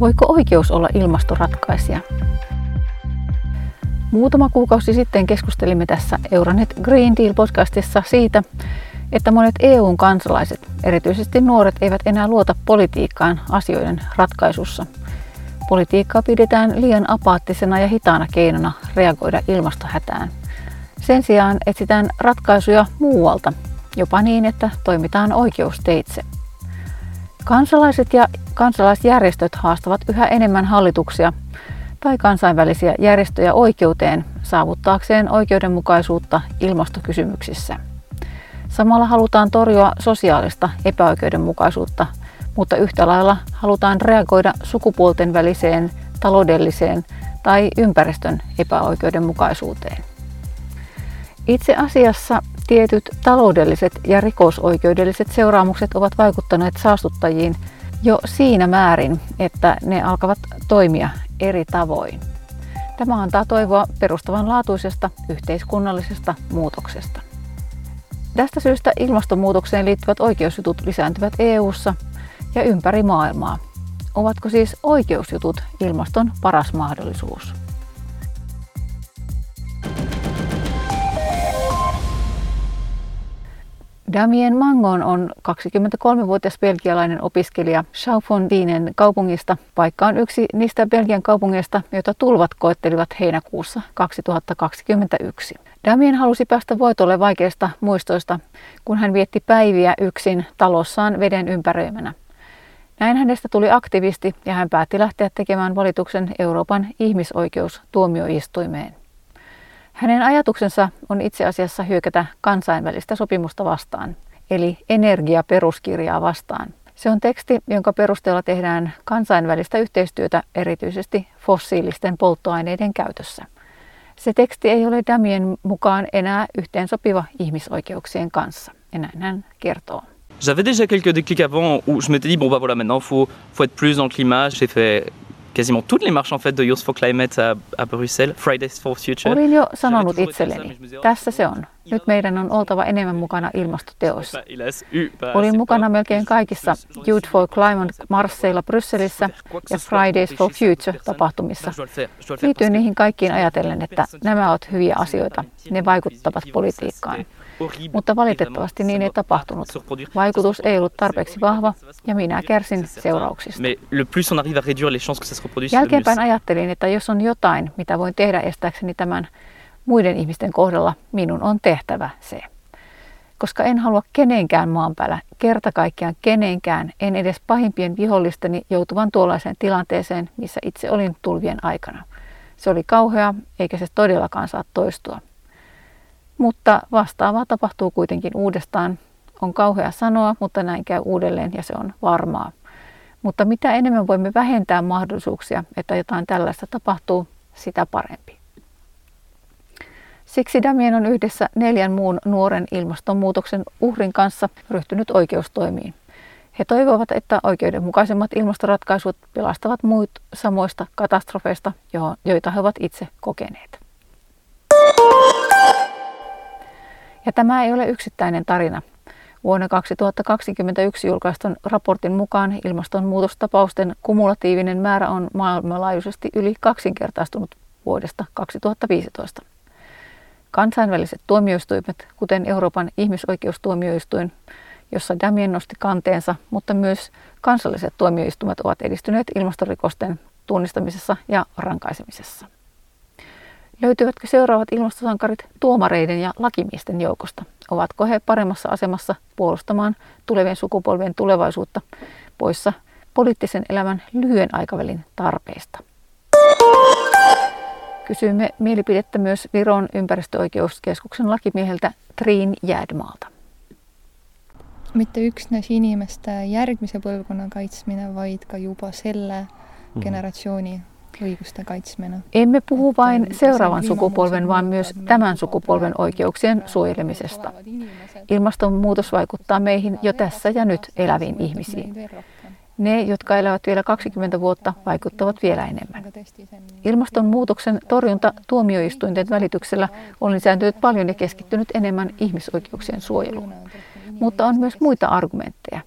Voiko oikeus olla ilmastoratkaisija? Muutama kuukausi sitten keskustelimme tässä Euronet Green Deal-podcastissa siitä, että monet EUn kansalaiset, erityisesti nuoret, eivät enää luota politiikkaan asioiden ratkaisussa. Politiikkaa pidetään liian apaattisena ja hitaana keinona reagoida ilmastohätään. Sen sijaan etsitään ratkaisuja muualta, jopa niin, että toimitaan oikeusteitse. Kansalaiset ja kansalaisjärjestöt haastavat yhä enemmän hallituksia tai kansainvälisiä järjestöjä oikeuteen saavuttaakseen oikeudenmukaisuutta ilmastokysymyksissä. Samalla halutaan torjua sosiaalista epäoikeudenmukaisuutta, mutta yhtä lailla halutaan reagoida sukupuolten väliseen, taloudelliseen tai ympäristön epäoikeudenmukaisuuteen. Itse asiassa tietyt taloudelliset ja rikosoikeudelliset seuraamukset ovat vaikuttaneet saastuttajiin jo siinä määrin, että ne alkavat toimia eri tavoin. Tämä antaa toivoa perustavanlaatuisesta yhteiskunnallisesta muutoksesta. Tästä syystä ilmastonmuutokseen liittyvät oikeusjutut lisääntyvät EU:ssa ja ympäri maailmaa. Ovatko siis oikeusjutut ilmaston paras mahdollisuus? Damien Mangon on 23-vuotias belgialainen opiskelija Chaufondinen kaupungista. Paikka on yksi niistä Belgian kaupungeista, joita tulvat koettelivat heinäkuussa 2021. Damien halusi päästä voitolle vaikeista muistoista, kun hän vietti päiviä yksin talossaan veden ympäröimänä. Näin hänestä tuli aktivisti ja hän päätti lähteä tekemään valituksen Euroopan ihmisoikeustuomioistuimeen. Hänen ajatuksensa on itse asiassa hyökätä kansainvälistä sopimusta vastaan, eli energiaperuskirjaa vastaan. Se on teksti, jonka perusteella tehdään kansainvälistä yhteistyötä erityisesti fossiilisten polttoaineiden käytössä. Se teksti ei ole Damien mukaan enää yhteensopiva ihmisoikeuksien kanssa, ja näin hän kertoo. J'avais déjà quelques déclics avant où je m'étais dit bon bah voilà maintenant faut faut être plus dans le climat. J'ai fait quasiment toutes les marches en fait de Youth for Climate à, à Bruxelles, Fridays for Future. Olin jo sanonut itselleni, tässä se on. Nyt meidän on oltava enemmän mukana ilmastoteoissa. Olin mukana melkein kaikissa Youth for Climate marsseilla Brysselissä ja Fridays for Future tapahtumissa. Liityin niihin kaikkiin ajatellen, että nämä ovat hyviä asioita. Ne vaikuttavat politiikkaan. Mutta valitettavasti niin ei tapahtunut. Vaikutus ei ollut tarpeeksi vahva ja minä kärsin seurauksista. Jälkeenpäin ajattelin, että jos on jotain, mitä voin tehdä estääkseni tämän muiden ihmisten kohdalla, minun on tehtävä se. Koska en halua kenenkään maan päällä, kerta kaikkiaan kenenkään, en edes pahimpien vihollisteni joutuvan tuollaiseen tilanteeseen, missä itse olin tulvien aikana. Se oli kauhea, eikä se todellakaan saa toistua. Mutta vastaavaa tapahtuu kuitenkin uudestaan. On kauhea sanoa, mutta näin käy uudelleen ja se on varmaa. Mutta mitä enemmän voimme vähentää mahdollisuuksia, että jotain tällaista tapahtuu, sitä parempi. Siksi Damien on yhdessä neljän muun nuoren ilmastonmuutoksen uhrin kanssa ryhtynyt oikeustoimiin. He toivovat, että oikeudenmukaisemmat ilmastoratkaisut pelastavat muut samoista katastrofeista, joita he ovat itse kokeneet. Ja tämä ei ole yksittäinen tarina. Vuonna 2021 julkaistun raportin mukaan ilmastonmuutostapausten kumulatiivinen määrä on maailmanlaajuisesti yli kaksinkertaistunut vuodesta 2015. Kansainväliset tuomioistuimet, kuten Euroopan ihmisoikeustuomioistuin, jossa Damien nosti kanteensa, mutta myös kansalliset tuomioistuimet ovat edistyneet ilmastorikosten tunnistamisessa ja rankaisemisessa. Löytyvätkö seuraavat ilmastosankarit tuomareiden ja lakimiesten joukosta? Ovatko he paremmassa asemassa puolustamaan tulevien sukupolvien tulevaisuutta poissa poliittisen elämän lyhyen aikavälin tarpeista? Kysyimme mielipidettä myös Viron ympäristöoikeuskeskuksen lakimieheltä Triin Jäädmaalta. mitte üksnes inimeste järgmise põlvkonna kaitsmine, vaid ka juba selle mm. generatsiooni õiguste kaitsmine. Emme puhu vain seuraavan sukupolven, vaan myös tämän sukupolven oikeuksien suojelemisesta. Ilmastonmuutos vaikuttaa meihin jo tässä ja nyt eläviin ihmisiin. Ne, jotka elävät vielä 20 vuotta, vaikuttavat vielä enemmän. Ilmastonmuutoksen torjunta tuomioistuinten välityksellä on lisääntynyt paljon ja keskittynyt enemmän ihmisoikeuksien suojeluun. Mutta on myös muita argumentteja.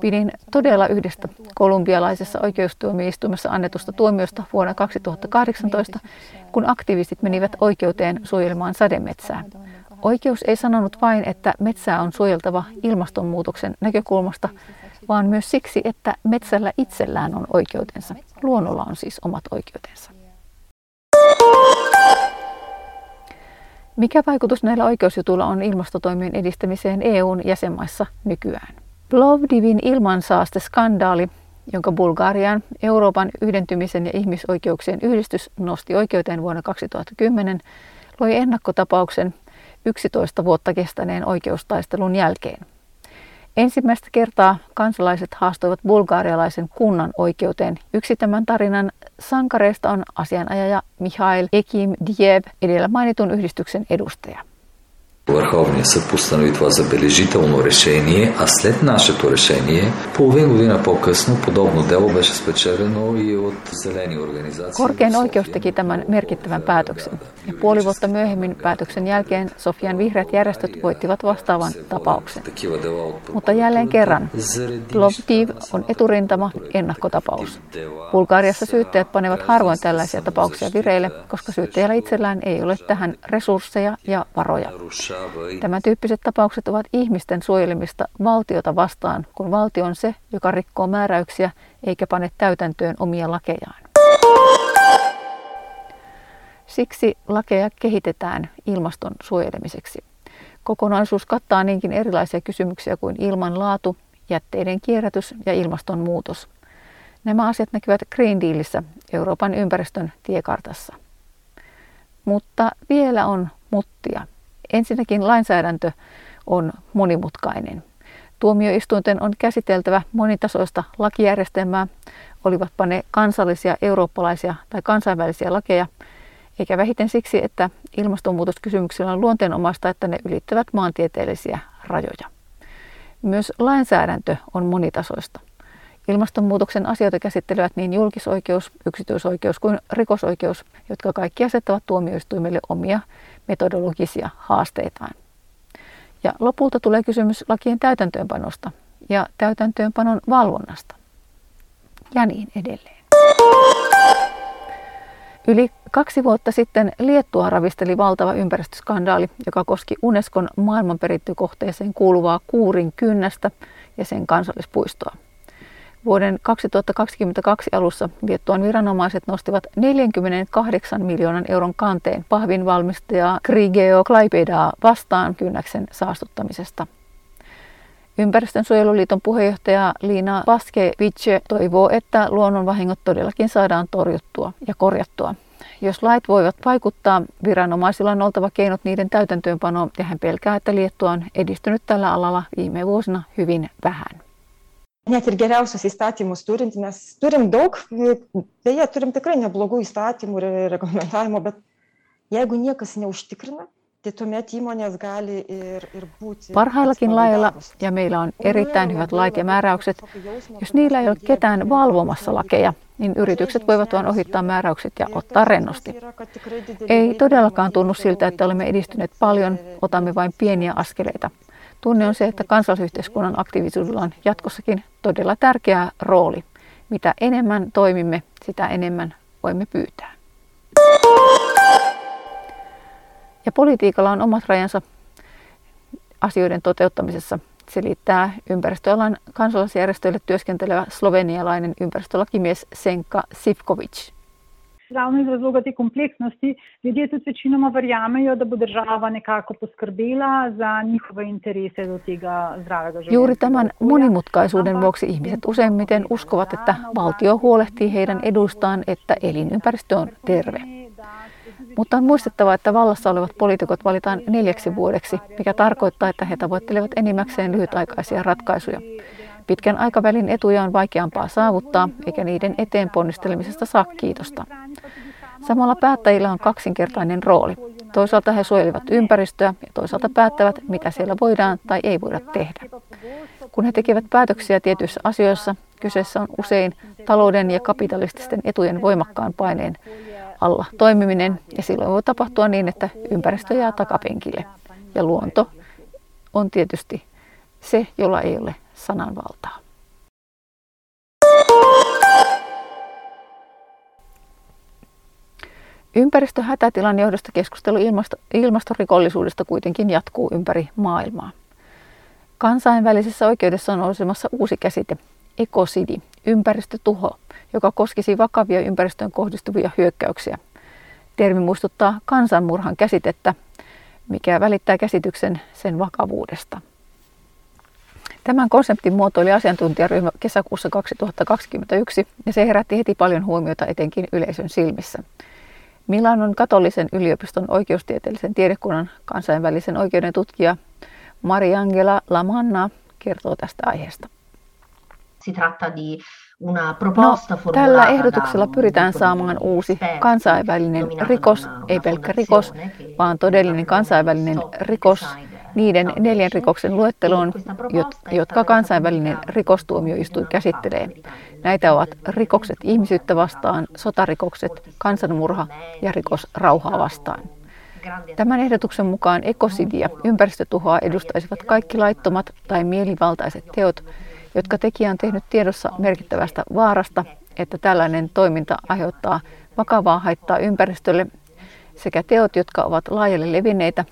Pidin todella yhdestä kolumbialaisessa oikeustuomioistuimessa annetusta tuomiosta vuonna 2018, kun aktivistit menivät oikeuteen suojelemaan sademetsää. Oikeus ei sanonut vain, että metsää on suojeltava ilmastonmuutoksen näkökulmasta, vaan myös siksi, että metsällä itsellään on oikeutensa. Luonnolla on siis omat oikeutensa. Mikä vaikutus näillä oikeusjutuilla on ilmastotoimien edistämiseen EUn jäsenmaissa nykyään? Plovdivin ilmansaaste-skandaali, jonka Bulgarian Euroopan yhdentymisen ja ihmisoikeuksien yhdistys nosti oikeuteen vuonna 2010, loi ennakkotapauksen 11 vuotta kestäneen oikeustaistelun jälkeen. Ensimmäistä kertaa kansalaiset haastoivat bulgaarialaisen kunnan oikeuteen. Yksi tämän tarinan sankareista on asianajaja Mihail Ekim Diev, edellä mainitun yhdistyksen edustaja. Върховният съд постанови това забележително решение, а след нашето решение, половин година по-късно, подобно дело беше спечелено и от зелени организации. Korkein oikeus teki tämän merkittävän päätöksen. Ja puoli vuotta myöhemmin päätöksen jälkeen Sofian vihreät järjestöt voittivat vastaavan tapauksen. Mutta jälleen kerran, Plovdiv on eturintama ennakkotapaus. Bulgariassa syyttäjät panevat harvoin tällaisia tapauksia vireille, koska syyttäjällä itsellään ei ole tähän resursseja ja varoja. Tämän tyyppiset tapaukset ovat ihmisten suojelemista valtiota vastaan, kun valtio on se, joka rikkoo määräyksiä eikä pane täytäntöön omia lakejaan. Siksi lakeja kehitetään ilmaston suojelemiseksi. Kokonaisuus kattaa niinkin erilaisia kysymyksiä kuin ilmanlaatu, jätteiden kierrätys ja ilmastonmuutos. Nämä asiat näkyvät Green Dealissa, Euroopan ympäristön tiekartassa. Mutta vielä on muttia. Ensinnäkin lainsäädäntö on monimutkainen. Tuomioistuinten on käsiteltävä monitasoista lakijärjestelmää, olivatpa ne kansallisia, eurooppalaisia tai kansainvälisiä lakeja, eikä vähiten siksi, että ilmastonmuutoskysymyksillä on luonteenomaista, että ne ylittävät maantieteellisiä rajoja. Myös lainsäädäntö on monitasoista. Ilmastonmuutoksen asioita käsittelevät niin julkisoikeus, yksityisoikeus kuin rikosoikeus, jotka kaikki asettavat tuomioistuimille omia metodologisia haasteitaan. Ja lopulta tulee kysymys lakien täytäntöönpanosta ja täytäntöönpanon valvonnasta. Ja niin edelleen. Yli kaksi vuotta sitten Liettua ravisteli valtava ympäristöskandaali, joka koski Unescon maailmanperintökohteeseen kuuluvaa Kuurin kynnästä ja sen kansallispuistoa. Vuoden 2022 alussa Liettuan viranomaiset nostivat 48 miljoonan euron kanteen pahvin valmistajaa Grigeo Klaipedaa vastaan kynnäksen saastuttamisesta. Ympäristönsuojeluliiton puheenjohtaja Liina Vaskevice toivoo, että luonnonvahingot todellakin saadaan torjuttua ja korjattua. Jos lait voivat vaikuttaa, viranomaisilla on oltava keinot niiden täytäntöönpanoon ja hän pelkää, että Liettua on edistynyt tällä alalla viime vuosina hyvin vähän. Net ir geriausius įstatymus turint mes turim daug beje turim tikrai neblogų įstatymų ir reglamentavimo bet jeigu niekas neužtikrina tai tuomet įmonės gali ir, ir būti... Parhaillakin lailla, ja meillä on erittäin hyvät lait ja määräykset, jos niillä ei ole ketään valvomassa lakeja, niin yritykset voivat vain ohittaa määräykset ja ottaa rennosti. Ei todellakaan tunnu siltä, että olemme edistyneet paljon, otamme vain pieniä askeleita. Tunne on se, että kansalaisyhteiskunnan aktiivisuudella on jatkossakin todella tärkeä rooli. Mitä enemmän toimimme, sitä enemmän voimme pyytää. Ja politiikalla on omat rajansa asioiden toteuttamisessa. Selittää ympäristöalan kansalaisjärjestöille työskentelevä slovenialainen ympäristölakimies Senka Sivkovic ravno iz razloga te kompleksnosti, ljudje tudi večinoma verjamejo, da bo država nekako poskrbela za njihove interese do tega zdravega života. Juuri tämän monimutkaisuuden vuoksi ihmiset useimmiten uskovat, että valtio huolehtii heidän edustaan, että elinympäristö on terve. Mutta on muistettava, että vallassa olevat poliitikot valitaan neljäksi vuodeksi, mikä tarkoittaa, että he tavoittelevat enimmäkseen lyhytaikaisia ratkaisuja. Pitkän aikavälin etuja on vaikeampaa saavuttaa, eikä niiden eteen ponnistelemisesta saa kiitosta. Samalla päättäjillä on kaksinkertainen rooli. Toisaalta he suojelevat ympäristöä ja toisaalta päättävät, mitä siellä voidaan tai ei voida tehdä. Kun he tekevät päätöksiä tietyissä asioissa, kyseessä on usein talouden ja kapitalististen etujen voimakkaan paineen alla toimiminen, ja silloin voi tapahtua niin, että ympäristö jää takapenkille. Ja luonto on tietysti se, jolla ei ole sananvaltaa. Ympäristöhätätilan johdosta keskustelu ilmasto, ilmastorikollisuudesta kuitenkin jatkuu ympäri maailmaa. Kansainvälisessä oikeudessa on olemassa uusi käsite, ekosidi, ympäristötuho, joka koskisi vakavia ympäristöön kohdistuvia hyökkäyksiä. Termi muistuttaa kansanmurhan käsitettä, mikä välittää käsityksen sen vakavuudesta. Tämän konseptin muotoili asiantuntijaryhmä kesäkuussa 2021 ja se herätti heti paljon huomiota etenkin yleisön silmissä. Milanon katolisen yliopiston oikeustieteellisen tiedekunnan kansainvälisen oikeuden tutkija Mariangela Lamanna kertoo tästä aiheesta. Si tratta di una proposta no, tällä ehdotuksella pyritään saamaan uusi kansainvälinen rikos, ei pelkkä rikos, vaan todellinen kansainvälinen rikos niiden neljän rikoksen luetteloon, jotka kansainvälinen rikostuomioistuin käsittelee. Näitä ovat rikokset ihmisyyttä vastaan, sotarikokset, kansanmurha ja rikos rauhaa vastaan. Tämän ehdotuksen mukaan ekosidi ja ympäristötuhoa edustaisivat kaikki laittomat tai mielivaltaiset teot, jotka tekijä on tehnyt tiedossa merkittävästä vaarasta, että tällainen toiminta aiheuttaa vakavaa haittaa ympäristölle, sekä teot, jotka ovat laajalle levinneitä,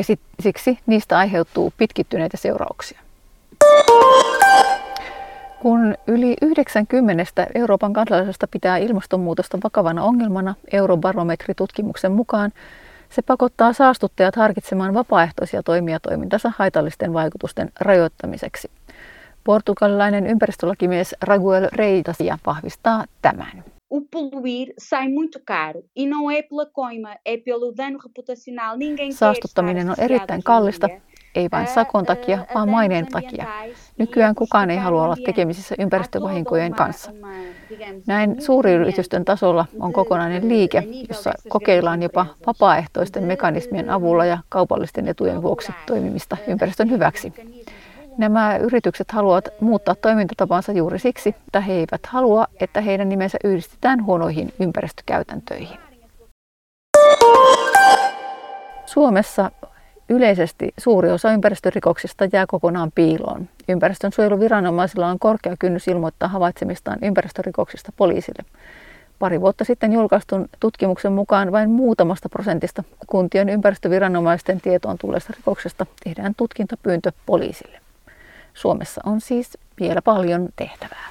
ja siksi niistä aiheutuu pitkittyneitä seurauksia. Kun yli 90 Euroopan kansalaisesta pitää ilmastonmuutosta vakavana ongelmana Eurobarometritutkimuksen mukaan, se pakottaa saastuttajat harkitsemaan vapaaehtoisia toimia toimintansa haitallisten vaikutusten rajoittamiseksi. Portugalilainen ympäristölakimies Raguel Reitasia vahvistaa tämän. O poluir sai muito caro e não é pela coima, é pelo dano reputacional. Ninguém Saastuttaminen on erittäin kallista, ei vain sakon takia, vaan maineen takia. Nykyään kukaan ei halua olla tekemisissä ympäristövahinkojen kanssa. Näin suuriyritysten tasolla on kokonainen liike, jossa kokeillaan jopa vapaaehtoisten mekanismien avulla ja kaupallisten etujen vuoksi toimimista ympäristön hyväksi. Nämä yritykset haluavat muuttaa toimintatapansa juuri siksi, että he eivät halua, että heidän nimensä yhdistetään huonoihin ympäristökäytäntöihin. Suomessa yleisesti suuri osa ympäristörikoksista jää kokonaan piiloon. Ympäristönsuojeluviranomaisilla on korkea kynnys ilmoittaa havaitsemistaan ympäristörikoksista poliisille. Pari vuotta sitten julkaistun tutkimuksen mukaan vain muutamasta prosentista kuntien ympäristöviranomaisten tietoon tulleesta rikoksesta tehdään tutkintapyyntö poliisille. Suomessa on siis vielä paljon tehtävää.